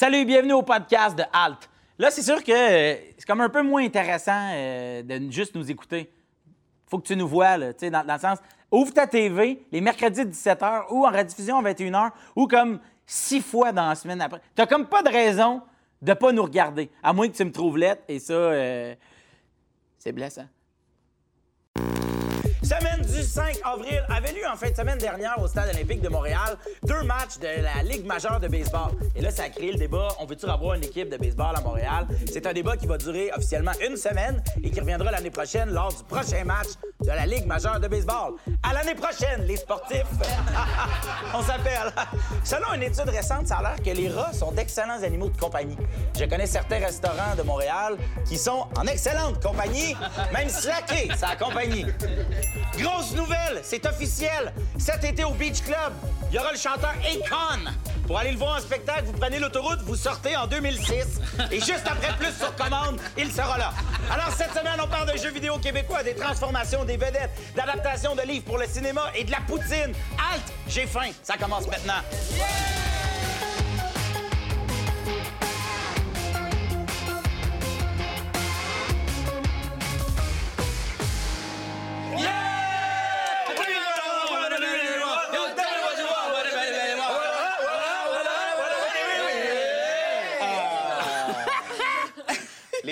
Salut, bienvenue au podcast de Halt. Là, c'est sûr que euh, c'est comme un peu moins intéressant euh, de juste nous écouter. Faut que tu nous vois, là, tu sais, dans, le sens, ouvre ta TV les mercredis 17h ou en rediffusion à 21h ou comme six fois dans la semaine après. T'as comme pas de raison de pas nous regarder, à moins que tu me trouves lettre et ça, euh, c'est blessant. Semaine du 5 avril avait lieu en fin de semaine dernière au Stade olympique de Montréal deux matchs de la Ligue majeure de baseball. Et là, ça a créé le débat on veut-tu avoir une équipe de baseball à Montréal? C'est un débat qui va durer officiellement une semaine et qui reviendra l'année prochaine lors du prochain match de la Ligue majeure de baseball. À l'année prochaine, les sportifs On s'appelle. Selon une étude récente, ça a l'air que les rats sont d'excellents animaux de compagnie. Je connais certains restaurants de Montréal qui sont en excellente compagnie, même slackés, sa compagnie. Grosse nouvelle, c'est officiel. Cet été au Beach Club, il y aura le chanteur Akon. Pour aller le voir en spectacle, vous prenez l'autoroute, vous sortez en 2006. Et juste après plus sur commande, il sera là. Alors cette semaine, on parle de jeux vidéo québécois, des transformations, des vedettes, d'adaptation de livres pour le cinéma et de la poutine. Halt, j'ai faim. Ça commence maintenant.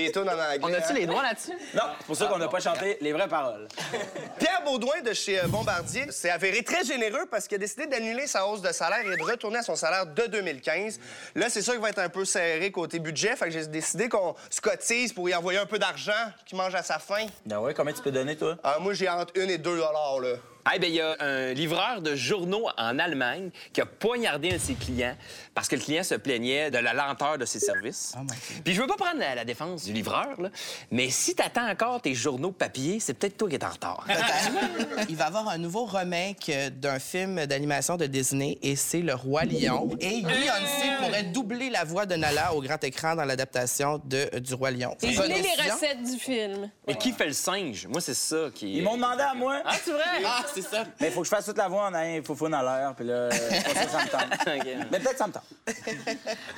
Les tunes en anglais. On a-tu hein? les droits là-dessus? Non, c'est pour ça qu'on n'a pas chanté les vraies paroles. Pierre Baudouin de chez euh, Bombardier s'est avéré très généreux parce qu'il a décidé d'annuler sa hausse de salaire et de retourner à son salaire de 2015. Là, c'est sûr qu'il va être un peu serré côté budget, fait que j'ai décidé qu'on se cotise pour y envoyer un peu d'argent qu'il mange à sa faim. Ben ouais, combien tu peux donner, toi? Ah, moi, j'ai entre 1 et 2 dollars, là. Eh bien, il y a un livreur de journaux en Allemagne qui a poignardé un de ses clients parce que le client se plaignait de la lenteur de ses services. Puis je veux pas prendre la, la défense du livreur, là, mais si t'attends encore tes journaux papier, c'est peut-être toi qui es en retard. Il va y avoir un nouveau remake euh, d'un film d'animation de Disney et c'est Le Roi Lion. Et Beyoncé pourrait doubler la voix de Nala au grand écran dans l'adaptation de euh, du Roi Lion. Et les recettes du film. Mais qui fait le singe? Moi, c'est ça qui... Ils m'ont demandé à moi. Ah, c'est vrai? Ah, c'est ça. Mais il faut que je fasse toute la voix en ayant foufoune à l'air, puis là, euh, ça, ça me tente. Mais peut-être ça me tente.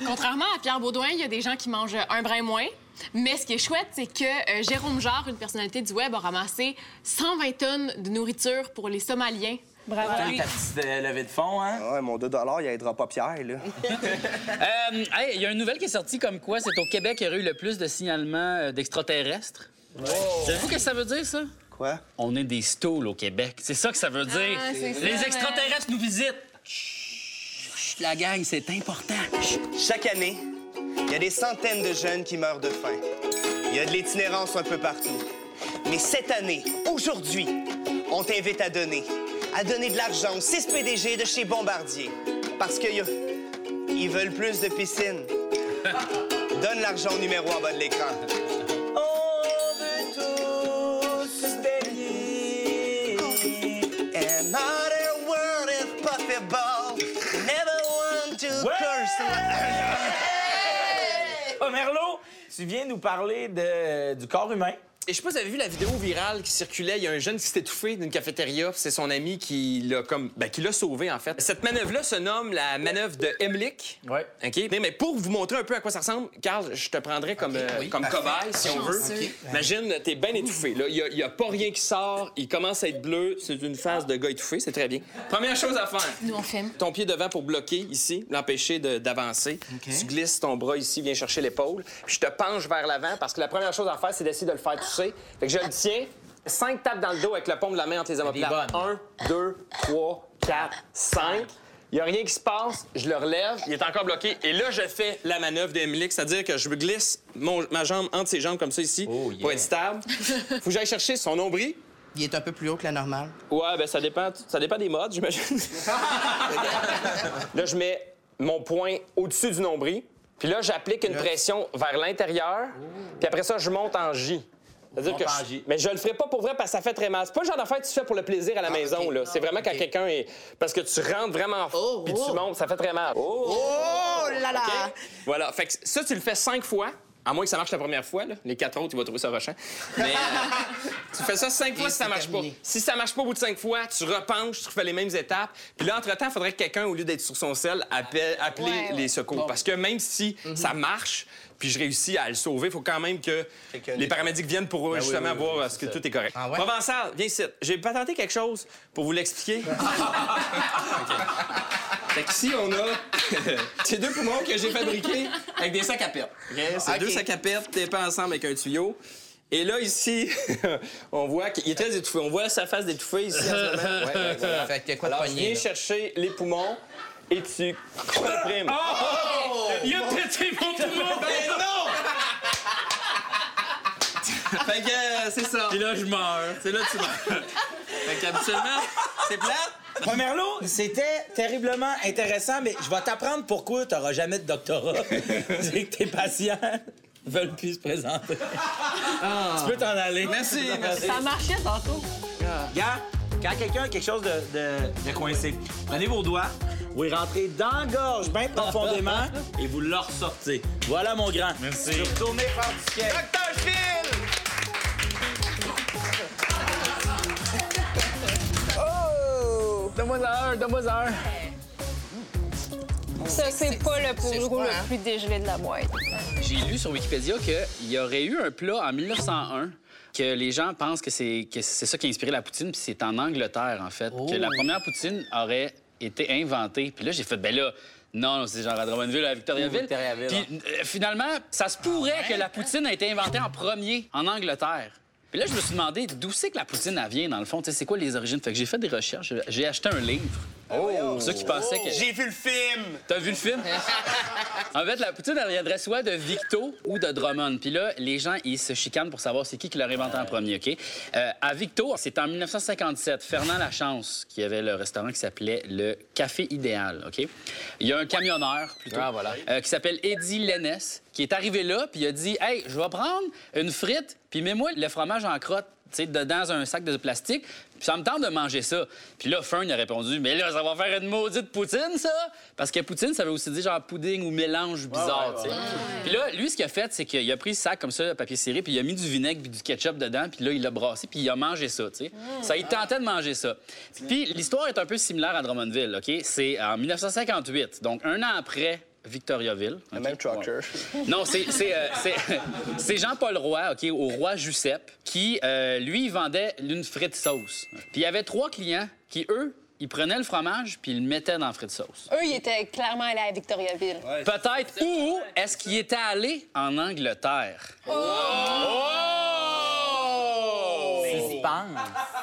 Contrairement à Pierre Baudouin, il y a des gens qui mangent un brin moins. Mais ce qui est chouette, c'est que euh, Jérôme Jarre, une personnalité du web, a ramassé 120 tonnes de nourriture pour les Somaliens. Bravo. lui. Ta petite euh, levée de fond, hein? Ouais, mon 2 dollars, il aidera pas Pierre, là. Euh, hey, il y a une nouvelle qui est sortie comme quoi c'est au Québec qu'il y aurait eu le plus de signalements d'extraterrestres. Savez-vous ce que ça veut dire, ça? Quoi? On est des stools au Québec. C'est ça que ça veut dire. Ah, ça, Les mais- extraterrestres nous visitent. Chut, chut, la gang, c'est important. Chut. Chaque année, il y a des centaines de jeunes qui meurent de faim. Il y a de l'itinérance un peu partout. Mais cette année, aujourd'hui, on t'invite à donner. À donner de l'argent aux 6 PDG de chez Bombardier. Parce qu'ils ils veulent plus de piscines. Donne l'argent au numéro en bas de l'écran. Oh, Merlot, tu viens nous parler de, du corps humain. Et je sais pas si vous avez vu la vidéo virale qui circulait. Il y a un jeune qui s'est étouffé d'une cafétéria. C'est son ami qui l'a comme ben, qui l'a sauvé en fait. Cette manœuvre-là se nomme la manœuvre de Emlich. Ouais. OK? Mais pour vous montrer un peu à quoi ça ressemble, Carl, je te prendrais comme, euh, comme cobaye si on veut. Imagine, t'es bien étouffé. Là, il y a- il y a, pas rien qui sort. Il commence à être bleu. C'est une phase de gars étouffé. C'est très bien. Première chose à faire. Nous, on filme. Ton pied devant pour bloquer ici, l'empêcher d'avancer. Tu glisses ton bras ici, viens chercher l'épaule. Puis je te penche vers l'avant parce que la première chose à faire, c'est d'essayer de le faire Fait que je le tiens. Cinq tapes dans le dos avec le paume de la main entre les omoplates. Un, deux, trois, quatre, cinq. Il n'y a rien qui se passe, je le relève, il est encore bloqué. Et là, je fais la manœuvre d'Emilic, c'est-à-dire que je glisse mon- ma jambe entre ses jambes comme ça ici pour être stable. Faut que j'aille chercher son nombril. Il est un peu plus haut que la normale. Ouais, ben ça dépend, ça dépend des modes, j'imagine. là, je mets mon poing au-dessus du nombril. Puis là, j'applique une pression vers l'intérieur. Puis après ça, je monte en J. C'est-à-dire que je-. Mais je le ferai pas pour vrai parce que ça fait très mal. C'est pas le genre d'affaire que tu fais pour le plaisir à la maison, là. C'est vraiment quand quelqu'un est... Parce que tu rentres vraiment Oh, puis tu oh. montes, ça fait très mal. Oh! Oh là là! Voilà. Fait que ça, tu le fais cinq fois. À moins que ça marche la première fois, là. les quatre autres, tu vas trouver ça rochant. Mais euh, tu fais ça cinq fois si ça marche pas. Si ça marche pas au bout de cinq fois, tu repenches, tu refais les mêmes étapes. Puis là, entre-temps, il faudrait que quelqu'un, au lieu d'être sur son sel, appelle, appeler Ouais, ouais. les secours. Parce que même si ça marche, puis je réussis à le sauver, il faut quand même que les paramédics viennent pour justement voir ce que tout est correct. Ah ouais? Provençal, viens ici. J'ai patenté quelque chose pour vous l'expliquer. OK. Fait qu'ici, on a ces deux poumons que j'ai fabriqués avec des sacs à perte. OK? C'est deux sacs à perte tapés ensemble avec un tuyau. Et là, ici, on voit qu'il est très étouffé. On voit sa face d'étouffé ici en ce moment. Ouais, ouais, voilà. Fait que quoi de Alors, je pogné, viens là? chercher les poumons et tu comprimes. Il a pété mon poumon! Ben non! Fait que euh, c'est ça. Puis là, je meurs. C'est là que tu meurs. fait qu'habituellement, c'est plate. Pomerlo, c'était terriblement intéressant, mais je vais t'apprendre pourquoi tu n'auras jamais de doctorat. C'est que tes patients veulent plus se présenter. Tu peux t'en aller. Merci, merci. Ça marchait tantôt. Gars, quand quelqu'un a quelque chose de, de- de coincé, prenez vos doigts, vous y rentrez dans la gorge bien profondément et vous le ressortez. Voilà, mon grand. Merci. Je retournez faire du skate. Docteur Phil! Donne-moi un, donne-moi un. Ça, c'est pas le froid, le hein? plus dégelé de la boîte. J'ai lu sur Wikipédia qu'il y aurait eu un plat en 1901 que les gens pensent que c'est que c'est ça qui a inspiré la poutine, puis c'est en Angleterre, en fait, que la première poutine aurait été inventée. Puis là, j'ai fait, ben là, non, non, c'est genre à Drummondville, à Victoriaville. Victoriaville, Puis euh, finalement, ça se pourrait que la poutine a été inventée en premier en Angleterre. Puis là, je me suis demandé d'où c'est que la poutine, elle vient, dans le fond. Tu sais, c'est quoi les origines? Fait que j'ai fait des recherches. J'ai acheté un livre. Pour ceux qui pensaient que... J'ai vu le film! T'as vu le film? en fait, la poutine, elle viendrait soit de Victo ou de Drummond. Puis là, les gens, ils se chicanent pour savoir c'est qui qui l'a inventé en premier, OK? Euh, à Victo, c'est en 1957, Fernand Lachance, qui avait le restaurant qui s'appelait le Café Idéal, OK? Il y a un camionneur, plutôt, euh, qui s'appelle Eddie Lennes, qui est arrivé là, puis il a dit « Hey, je vais prendre une frite, puis mets-moi le fromage en crotte dans un sac de plastique, puis ça me tente de manger ça. Puis là, Fern, a répondu, mais là, ça va faire une maudite poutine, ça! Parce que poutine, ça veut aussi dire genre pudding ou mélange bizarre, tu sais. Puis là, lui, ce qu'il a fait, c'est qu'il a pris le sac comme ça, papier serré, puis il a mis du vinaigre puis du ketchup dedans, puis là, il l'a brassé, puis il a mangé ça, tu sais. Ça, il tentait de manger ça. Puis l'histoire est un peu similaire à Drummondville, OK? C'est en 1958, donc un an après Victoriaville. Le même trucker. Non, c'est- c'est euh, c'est- Jean-Paul Roy, OK, au roi Giuseppe, qui, euh, lui, vendait une frite sauce. Puis il y avait trois clients qui, eux, ils prenaient le fromage puis ils le mettaient dans la frite sauce. Eux, ils étaient clairement allés à Victoriaville. Peut-être. Ou est-ce qu'il était allé en Angleterre? Oh!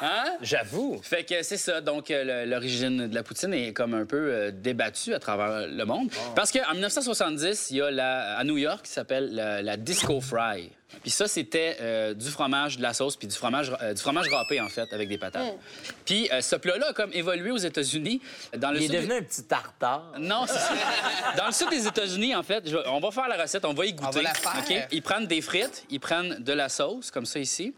Hein? J'avoue. Fait que c'est ça. Donc, euh, l'origine de la poutine est comme un peu euh, débattue à travers le monde. Parce qu'en 1970, il y a la, à New York qui s'appelle la, la Disco Fry. Puis ça, c'était euh, du fromage, de la sauce, puis du fromage, euh, du fromage râpé, en fait, avec des patates. Puis euh, ce plat-là a comme évolué aux États-Unis. Dans le Il est des- devenu un petit tartare. non, c'est ça. Dans le sud des États-Unis, en fait, je- on va faire la recette, on va y goûter. va la faire. OK? Ils prennent des frites, ils prennent de la sauce, comme ça ici.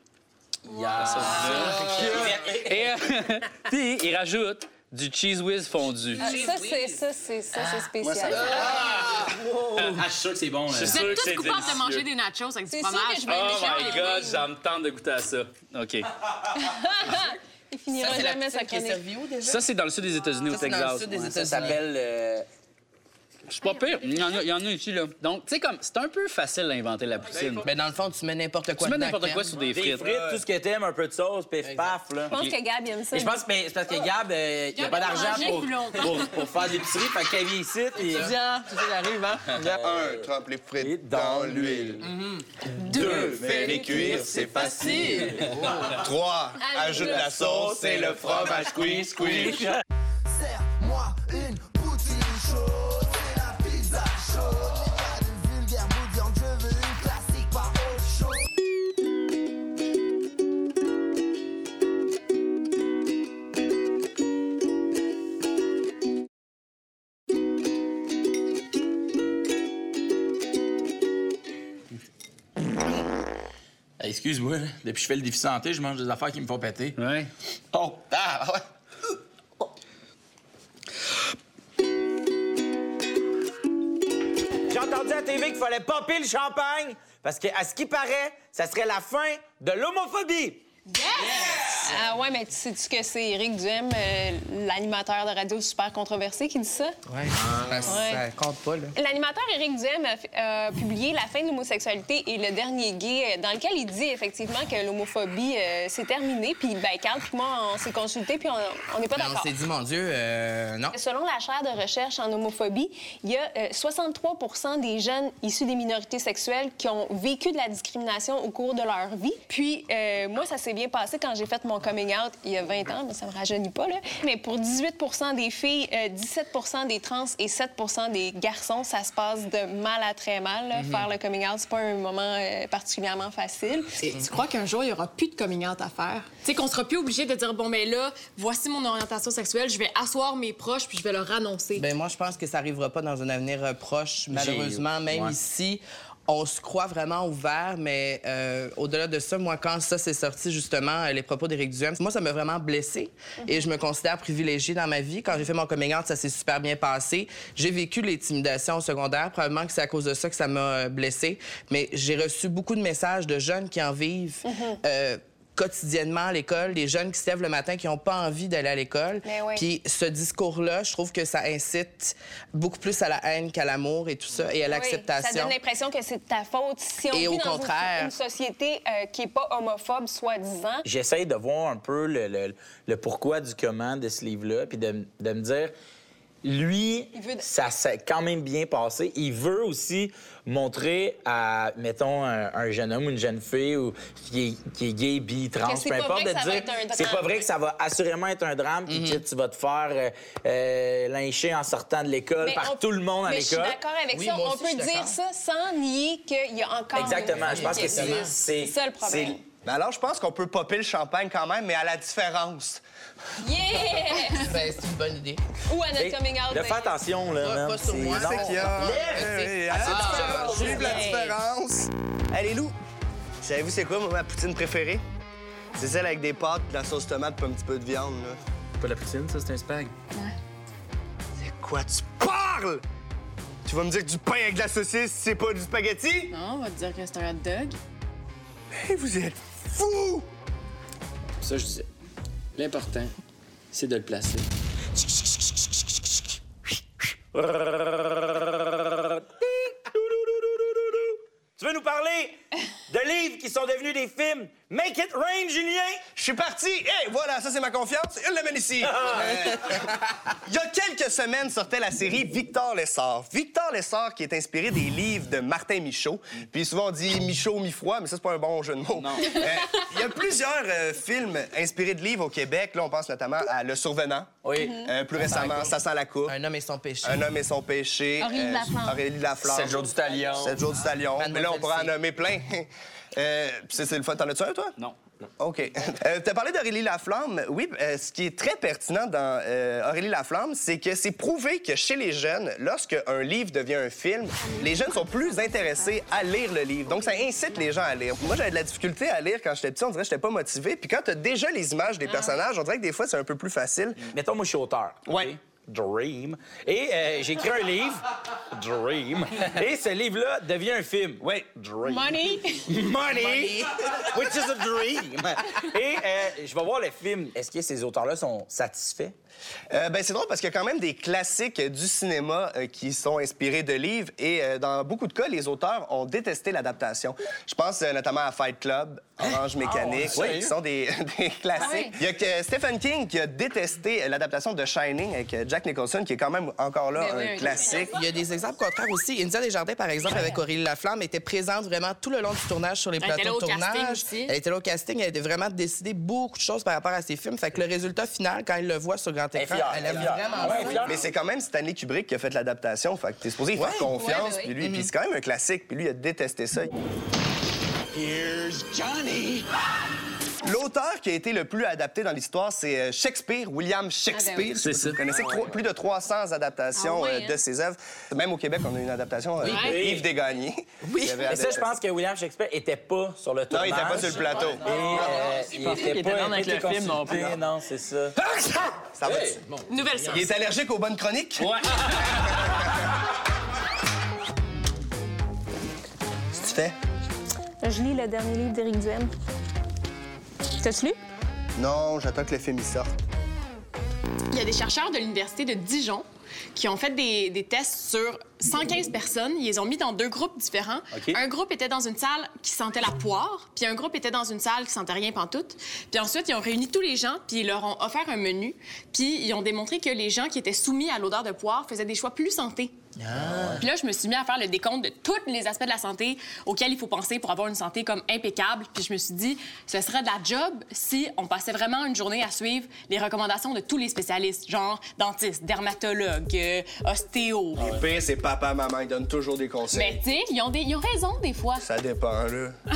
Et euh, puis ils rajoutent du cheese whiz fondu. Ah, ça, c'est ça, c'est ça, c'est spécial. Ah, je suis sûr que c'est bon. là. Vous sûr êtes que c'est tous coupables de manger des nachos avec du fromage. Oh my God, ça me tente de goûter à ça. OK. Il finira la jamais sa chronique. Ça, c'est dans le sud des États-Unis, au Ça, c'est dans le Texas. sud des Ça États-Unis. s'appelle. Euh, C'est pas pire. Il y, en a, il y en a ici, là. Donc, tu sais, comme, c'est un peu facile d'inventer la poutine. Mais dans le fond, tu mets n'importe quoi Tu mets dedans, n'importe quoi crème. sur des Des frites. frites, tout ce que t'aimes, un peu de sauce, pif paf, là. Je pense que Gab aime ça. Et je pense que c'est parce que Gab, euh, il n'y a pas d'argent pour, pour, pour faire de l'épicerie. Fait qu'elle vient ici, puis viens, tu sais, j'arrive, hein? Un, trempe les frites dans dans l'huile. Deux, fais les cuire, c'est facile. Trois, ajoute la sauce et le fromage squeeze, squeeze. Excuse-moi, depuis que je fais le défi santé, je mange des affaires qui me font péter. Ouais. Oh! Ah, ouais! J'ai entendu à TV qu'il fallait popper le champagne parce qu'à ce qui paraît, ça serait la fin de l'homophobie. Ah ouais, mais tu sais-tu que c'est Éric Duhem, euh, l'animateur de radio super controversé, qui dit ça? Ouais, ça, ça Ouais. compte pas, là. L'animateur Éric Duhem a, publié La fin de l'homosexualité et le dernier gay, euh, dans lequel il dit effectivement que l'homophobie, euh, c'est terminé. Puis, ben, Carl puis moi, on s'est consultés, puis on- on n'est pas Ben, d'accord. on s'est dit, mon Dieu, euh, non. Selon la chaire de recherche en homophobie, il y a euh, 63 des jeunes issus des minorités sexuelles qui ont vécu de la discrimination au cours de leur vie. Puis, euh, moi, ça s'est bien passé quand j'ai fait mon coming out il y a 20 ans, mais ça me rajeunit pas, là. Mais pour 18 des filles, euh, 17 des trans et 7 des garçons, ça se passe de mal à très mal. là. Faire le coming out, c'est pas un moment euh, particulièrement facile. Et tu crois qu'un jour, il n'y aura plus de coming out à faire? Tu sais, qu'on sera plus obligé de dire, bon, mais là, voici mon orientation sexuelle, je vais asseoir mes proches puis je vais leur annoncer. Ben moi, je pense que ça arrivera pas dans un avenir euh, proche, malheureusement. Même ouais. ici, on se croit vraiment ouvert, mais euh, au-delà de ça, moi, quand ça s'est sorti, justement, euh, les propos d'Éric Duhem, moi, ça m'a vraiment blessée. Et je me considère privilégiée dans ma vie. Quand j'ai fait mon coming out, ça s'est super bien passé. J'ai vécu l'intimidation au secondaire. Probablement que c'est à cause de ça que ça m'a euh, blessée. Mais j'ai reçu beaucoup de messages de jeunes qui en vivent. euh, quotidiennement à l'école, des jeunes qui se lèvent le matin qui n'ont pas envie d'aller à l'école. Oui. Puis ce discours-là, je trouve que ça incite beaucoup plus à la haine qu'à l'amour et tout ça, et à Oui, l'acceptation. ça donne l'impression que c'est de ta faute. Si on Et vit au dans une, société euh, qui n'est pas homophobe, soi-disant, J'essaye de voir un peu le, le- le pourquoi du comment de ce livre-là, puis de, de me dire, lui, veut- ça s'est quand même bien passé. Il veut aussi montrer à, mettons, un, un jeune homme ou une jeune fille ou, qui, est, qui est gay, bi, trans, peu importe, de dire, c'est pas vrai que ça va assurément être un drame, puis que tu vas te faire euh, euh, lyncher en sortant de l'école par on- tout le monde à mais je suis l'école. d'accord avec Oui, ça. moi On peut dire ça sans nier qu'il y a encore Exactement, une je pense que c'est ça le problème. Ben alors, je pense qu'on peut popper le champagne quand même, mais à la différence. Yeah! Ben, c'est une bonne idée. Ou à notre Hey, coming out. de faire attention, là. Pas- pas sur moi. C'est qu'il y a. Ah, la différence. Les loups, savez-vous c'est quoi, moi, ma poutine préférée? C'est celle avec des pâtes, de la sauce tomate puis un petit peu de viande, là. Pas la poutine, ça, c'est un spag. C'est quoi tu parles? Tu vas me dire que du pain avec de la saucisse, c'est pas du spaghetti? Non, on va te dire que c'est un hot dog. Hey, vous êtes fous! Ça, je disais. L'important, c'est de le placer. Tu veux nous parler de livres qui sont devenus des films? Make it rain, Julien! Je suis parti! Hey, voilà, ça c'est ma confiance. Elle l'amène ici. Euh, Il y a quelques semaines sortait la série Victor Lessard. Victor Lessard qui est inspiré des livres de Martin Michaud. Puis souvent on dit Michaud mi-froid, mais ça c'est pas un bon jeu de mots. Euh, Il y a plusieurs euh, films inspirés de livres au Québec. Là, on pense notamment à Le Survenant. Oui. Euh, plus récemment, Ça sent la coupe. Un homme et son péché. Un homme et son péché. Aurélie Laflamme. Aurélie Laflamme. Sept jours du talion. Sept jours du talion. Mais là, on pourra en nommer plein. Euh, c'est c'est le fun. T'en as-tu un, toi? Non. OK. Euh, tu as parlé d'Aurélie Laflamme. Oui, euh, ce qui est très pertinent dans euh, Aurélie Laflamme, c'est que c'est prouvé que chez les jeunes, lorsque un livre devient un film, les jeunes sont plus intéressés à lire le livre. Donc, ça incite les gens à lire. Moi, j'avais de la difficulté à lire quand j'étais petit. On dirait que j'étais pas motivé. Puis quand tu as déjà les images des personnages, on dirait que des fois, c'est un peu plus facile. Mettons, moi, je suis auteur. Ouais. Dream. Et euh, j'ai écrit un livre. Dream. Et ce livre-là devient un film. Oui. Dream. Money. Money, which is a dream. Et euh, je vais voir le film. Est-ce que ces auteurs-là sont satisfaits? Euh, ben, c'est drôle parce qu'il y a quand même des classiques du cinéma euh, qui sont inspirés de livres et euh, dans beaucoup de cas, les auteurs ont détesté l'adaptation. Je pense euh, notamment à Fight Club, Orange Mécanique, ouais, qui sont des, des classiques. Ah Il y a que Stephen King qui a détesté l'adaptation de Shining avec Jack Nicholson, qui est quand même encore là oui, un classique. Il y a des exemples contraires aussi. India Desjardins, par exemple, avec Aurélie Laflamme, était présente vraiment tout le long du tournage sur les Elle plateaux de tournage. Elle était là au casting. Elle était vraiment décidé beaucoup de choses par rapport à ses films. Fait que le résultat final, quand il le voit sur grand Elle écran, elle elle aime est vraiment. Mais c'est quand même Stanley Kubrick qui a fait l'adaptation. Fait que t'es supposé y faire confiance. Puis lui, puis c'est quand même un classique. Puis lui, il a détesté ça. Here's Johnny. L'auteur qui a été le plus adapté dans l'histoire, c'est euh, Shakespeare, William Shakespeare. Ah ben oui. Pas si Vous connaissez trois- plus de 300 adaptations Ah euh, de hein? ses œuvres. Même au Québec, on a une adaptation euh, Oui. Yves Desgagnés. Oui. Il Mais ça, je pense que William Shakespeare était pas sur le Non, tournage. il était pas sur le plateau. Et euh, il pense pas était pas dans avec le film non plus. Non, c'est ça. Ça va Nouvelle science. Il est allergique aux bonnes chroniques? Ouais. tu fais? Je lis le dernier livre d'Éric Duhem. T'as-tu lu? Non, j'attends que le film y sorte. Il y a des chercheurs de l'Université de Dijon qui ont fait des, des tests sur 115 personnes. Ils les ont mis dans deux groupes différents. Un groupe était dans une salle qui sentait la poire, puis un groupe était dans une salle qui sentait rien pantoute. Puis ensuite, ils ont réuni tous les gens, puis ils leur ont offert un menu. Puis ils ont démontré que les gens qui étaient soumis à l'odeur de poire faisaient des choix plus santé. Puis là, je me suis mis à faire le décompte de tous les aspects de la santé auxquels il faut penser pour avoir une santé comme impeccable. Puis je me suis dit, ce serait de la job si on passait vraiment une journée à suivre les recommandations de tous les spécialistes, genre dentiste, dermatologue, euh, ostéo. Le pire, c'est papa, maman, ils donnent toujours des conseils. Mais tu sais, ils ont, des- ils ont raison des fois. Ça dépend, là.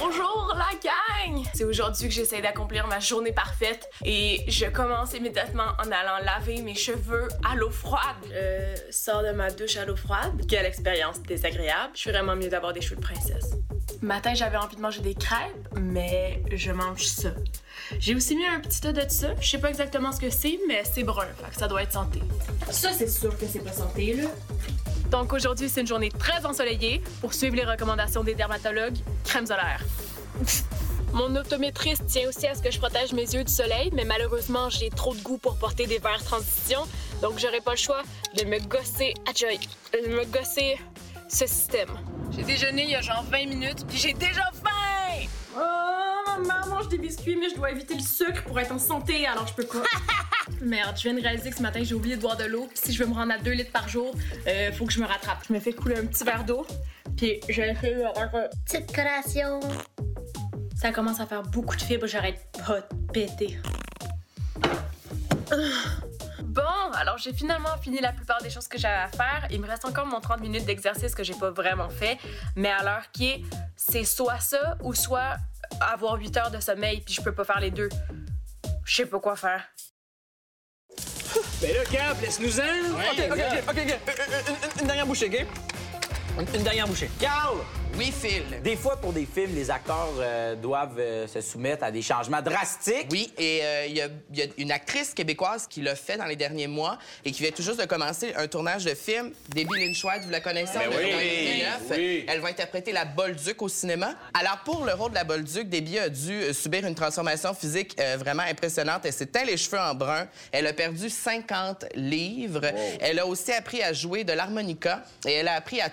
Bonjour la gang! C'est aujourd'hui que j'essaie d'accomplir ma journée parfaite et je commence immédiatement en allant laver mes cheveux à l'eau froide. Je sors de ma douche à l'eau froide. Quelle expérience désagréable. Je suis vraiment mieux d'avoir des cheveux de princesse. Matin, j'avais envie de manger des crêpes, mais je mange ça. J'ai aussi mis un petit tas de ça. Je sais pas exactement ce que c'est, mais c'est brun, fait que ça doit être santé. Ça, c'est sûr que c'est pas santé, là. Donc aujourd'hui, c'est une journée très ensoleillée. Pour suivre les recommandations des dermatologues, crème solaire. Mon optométriste tient aussi à ce que je protège mes yeux du soleil, mais malheureusement, j'ai trop de goût pour porter des verres transition, donc j'aurai pas le choix de me gosser, adjoy, de me gosser ce système. J'ai déjeuné il y a genre 20 minutes, puis j'ai déjà faim! Oh, maman mange des biscuits, mais je dois éviter le sucre pour être en santé, alors je peux pas. Merde, je viens de réaliser que ce matin, j'ai oublié de boire de l'eau. Puis si je veux me rendre à 2 litres par jour, euh, faut que je me rattrape. Je me fais couler un petit verre d'eau, puis je d'avoir un Petite collation. Ça commence à faire beaucoup de fibres, j'arrête pas de péter. Bon, alors j'ai finalement fini la plupart des choses que j'avais à faire. Il me reste encore mon 30 minutes d'exercice que j'ai pas vraiment fait. Mais à l'heure qui est, c'est soit ça ou soit avoir 8 heures de sommeil, puis je peux pas faire les deux. Je sais pas quoi faire. Ben là, Cap, laisse-nous-en. OK, OK, OK, OK. Une, une- une dernière bouchée, OK? Une, dernière bouchée. Carl! Oui, Phil. Des fois, pour des films, les acteurs euh, doivent euh, se soumettre à des changements drastiques. Oui, et euh, il y, a- il y a une actrice québécoise qui l'a fait dans les derniers mois et qui vient tout juste de commencer un tournage de film. Debbie Lynch White, vous la connaissez? en Ben oui, 99. oui. Elle va interpréter la Bolduc au cinéma. Alors, pour le rôle de la Bolduc, Debbie a dû subir une transformation physique euh, vraiment impressionnante. Elle s'est teint les cheveux en brun. Elle a perdu 50 livres. Elle a aussi appris à jouer de l'harmonica et elle a appris à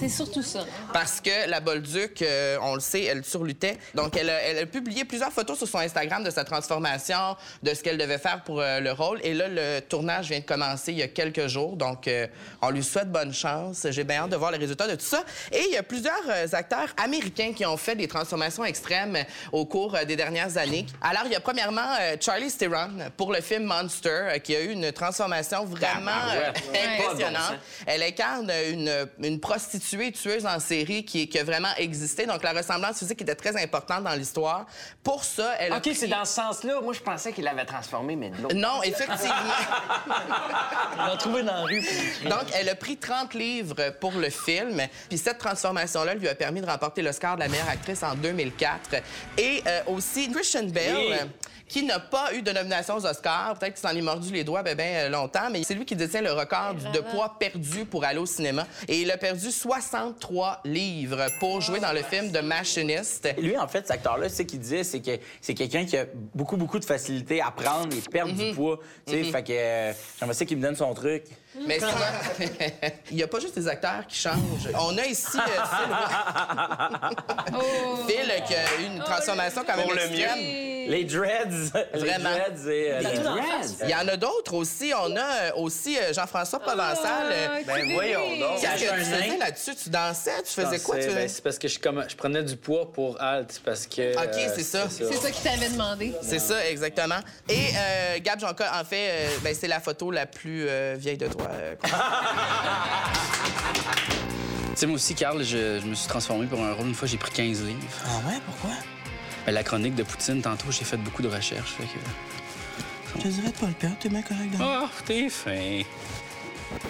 C'est surtout ça. Parce que la Bolduc, euh, on le sait, elle surlutait. Donc, elle a, elle a publié plusieurs photos sur son Instagram de sa transformation, de ce qu'elle devait faire pour euh, le rôle. Et là, le tournage vient de commencer il y a quelques jours. Donc, euh, on lui souhaite bonne chance. J'ai bien hâte de voir les résultats de tout ça. Et il y a plusieurs euh, acteurs américains qui ont fait des transformations extrêmes au cours euh, des dernières années. Alors, il y a premièrement euh, Charlie Theron pour le film Monster, euh, qui a eu une transformation vraiment euh, impressionnante. Elle incarne une, une prostituée tueuse en série qui, qui a vraiment existé. Donc, la ressemblance physique était très importante dans l'histoire. Pour ça, elle a OK, pris- c'est dans ce sens-là. Moi, je pensais qu'il l'avait transformé, mais l'autre. Non, effectivement. On l'a trouvé dans la rue. Donc, elle a pris 30 livres pour le film. Puis cette transformation-là lui a permis de remporter l'Oscar de la meilleure actrice en 2004. Et euh, aussi Christian Bale, Oui. Qui n'a pas eu de nomination aux Oscars. Peut-être qu'il s'en est mordu les doigts ben, ben, euh, longtemps, mais c'est lui qui détient le record du- de poids perdu pour aller au cinéma. Et il a perdu 63 livres pour jouer dans le film de Machinist. Lui, en fait, cet acteur-là, ce qu'il disait, c'est que c'est quelqu'un qui a beaucoup, beaucoup de facilité à prendre et perdre du poids. Tu sais, fait que euh, j'aimerais ça qu'il me donne son truc. Mais souvent, il n'y a pas juste des acteurs qui changent. On a ici euh, Phil. Phil qui a eu une transformation quand même Pour le extrême. Les dreads. Vraiment. Les dreads et euh, les dreads. Il y en a d'autres aussi. On a euh, aussi euh, Jean-François Provençal. euh, Ben voyons donc. Qu'est-ce que un tu faisais nain? là-dessus? Tu dansais? Tu faisais quoi? Tu Ben, c'est parce que je, comme, je prenais du poids pour Alt, parce que... OK, euh, c'est ça. C'est ça qu'il t'avait demandé. C'est ça, exactement. Et euh, Gab Jonca, en fait, euh, ben, c'est la photo la plus euh, vieille de toi. Euh, Tu sais, moi aussi, Carl, je, je me suis transformé pour un rôle. Une fois, j'ai pris 15 livres. Ah ouais? Pourquoi? Ben, la chronique de Poutine, tantôt, j'ai fait beaucoup de recherches. Fait que... Je dirais de pas le perdre. T'es bien correct dans Oh, t'es fin.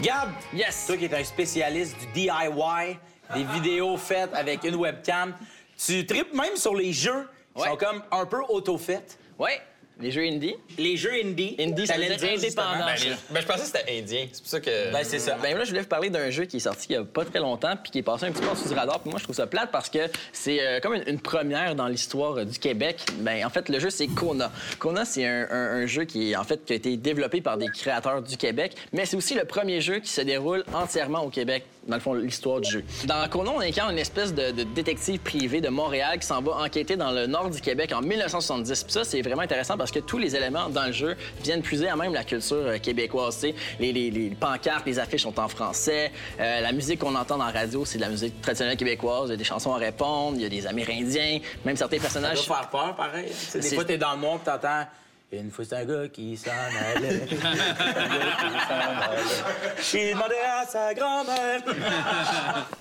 Gab, yes. toi qui es un spécialiste du DIY, des vidéos faites avec une webcam, tu tripes même sur les jeux qui Ouais. sont comme un peu auto-faits. Oui. Les jeux indie? Les jeux indie. Indie, ça veut dire indépendant. Ben, les- ben, je pensais que c'était indien. C'est pour ça que. Ben, c'est ça. Ben là, je voulais vous parler d'un jeu qui est sorti il y a pas très longtemps puis qui est passé un petit peu en dessous du radar. Puis moi, je trouve ça plate parce que c'est euh, comme une, une première dans l'histoire euh, du Québec. Ben en fait, le jeu c'est Kona. Kona, c'est un, un- un jeu qui est en fait qui a été développé par des créateurs du Québec, mais c'est aussi le premier jeu qui se déroule entièrement au Québec. Dans le fond, l'histoire du jeu. Dans Kona, on incarne une espèce de, de détective privé de Montréal qui s'en va enquêter dans le nord du Québec en 1970. Puis ça, c'est vraiment intéressant parce que tous les éléments dans le jeu viennent puiser à même la culture euh, québécoise. tu sais. Les, les- les pancartes, les affiches sont en français. Euh, la musique qu'on entend dans la radio, c'est de la musique traditionnelle québécoise. Il y a des chansons à répondre, il y a des Amérindiens, même certains Ça personnages. doit faire peur, pareil. Des fois, t'es dans le puis t'entends... Une fois, c'est un gars qui s'en allait. C'est un gars qui s'en allait. Il demandait à sa grand-mère.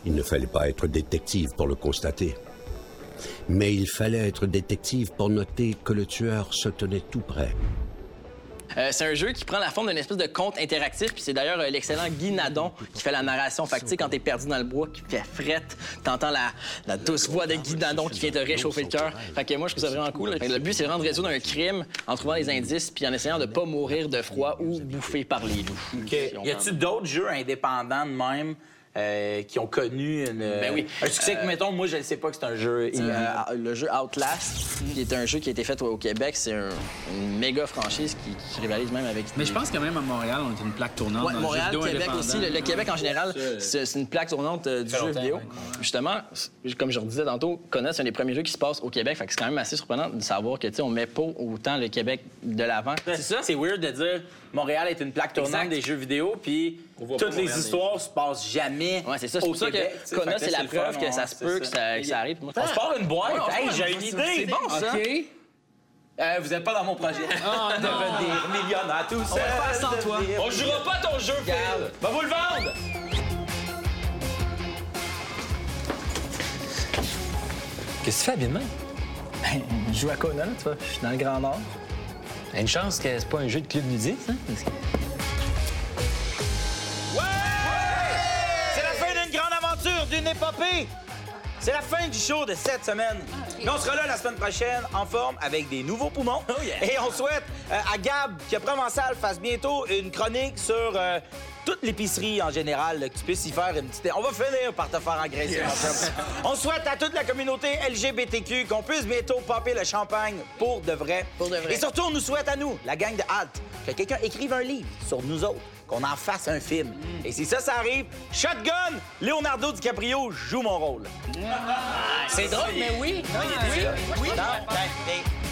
Il ne fallait pas être détective pour le constater. Mais il fallait être détective pour noter que le tueur se tenait tout près. Euh, c'est un jeu qui prend la forme d'une espèce de conte interactif, puis c'est d'ailleurs euh, l'excellent Guy Nadon qui fait la narration. Fait que, tu sais, quand t'es perdu dans le bois, qui fait frette, t'entends la, la douce voix de Guy Nadon qui vient te réchauffer le cœur. Fait que moi, je trouve ça vraiment cool. Le but, c'est vraiment de résoudre un crime en trouvant des indices, puis en essayant de pas mourir de froid ou bouffer par les loups. Y a-tu d'autres jeux indépendants de même euh, qui ont connu une, Ben oui. un succès que, mettons, moi, je ne sais pas que c'est un jeu. Euh, le jeu Outlast, qui est un jeu qui a été fait au Québec, c'est un- une méga franchise qui, qui rivalise même avec. Mais je pense que même à Montréal, on est une plaque tournante Ouais, dans Montréal, le jeu Québec aussi. Le, le Québec en général, c'est une plaque tournante euh, du jeu vidéo. Justement, comme je le disais tantôt, connaître c'est un des premiers jeux qui se passe au Québec. Fait que c'est quand même assez surprenant de savoir que tu sais, on met pas autant le Québec de l'avant. C'est ça? C'est weird de dire Montréal est une plaque tournante Exact. des jeux vidéo, puis toutes les histoires se passent jamais. Ouais, c'est ça. C'est au pour ça que. Kona, c'est la preuve que ça se peut que ça, arrive. On se part une boîte. On hey, j'ai une- idée. c'est bon, ça. OK. Euh, vous êtes pas dans mon projet. Devenir millionnaire tout seul. va faire sans toi. On jouera pas ton jeu, Phil! Va vous le vendre! Qu'est-ce que tu fais, bien? Je joue à Kona, tu vois. Je suis dans le Grand Nord. Une chance que c'est pas un jeu de club nudiste, hein? D'une épopée. C'est la fin du show de cette semaine. Mais on sera là la semaine prochaine en forme avec des nouveaux poumons. Et on souhaite euh, à Gab, qui a Provençal, fasse bientôt une chronique sur euh, toute l'épicerie en général, là, que tu puisses y faire une petite... On va finir par te faire engraisser. chum. On souhaite à toute la communauté LGBTQ qu'on puisse bientôt popper le champagne pour de vrai. Pour de vrai. Et surtout, on nous souhaite à nous, la gang de Halt, que quelqu'un écrive un livre sur nous autres, qu'on en fasse un film. Et si ça, ça arrive, Shotgun, Leonardo DiCaprio joue mon rôle. C'est drôle, mais oui. Oui, oui. Non, ben, ben,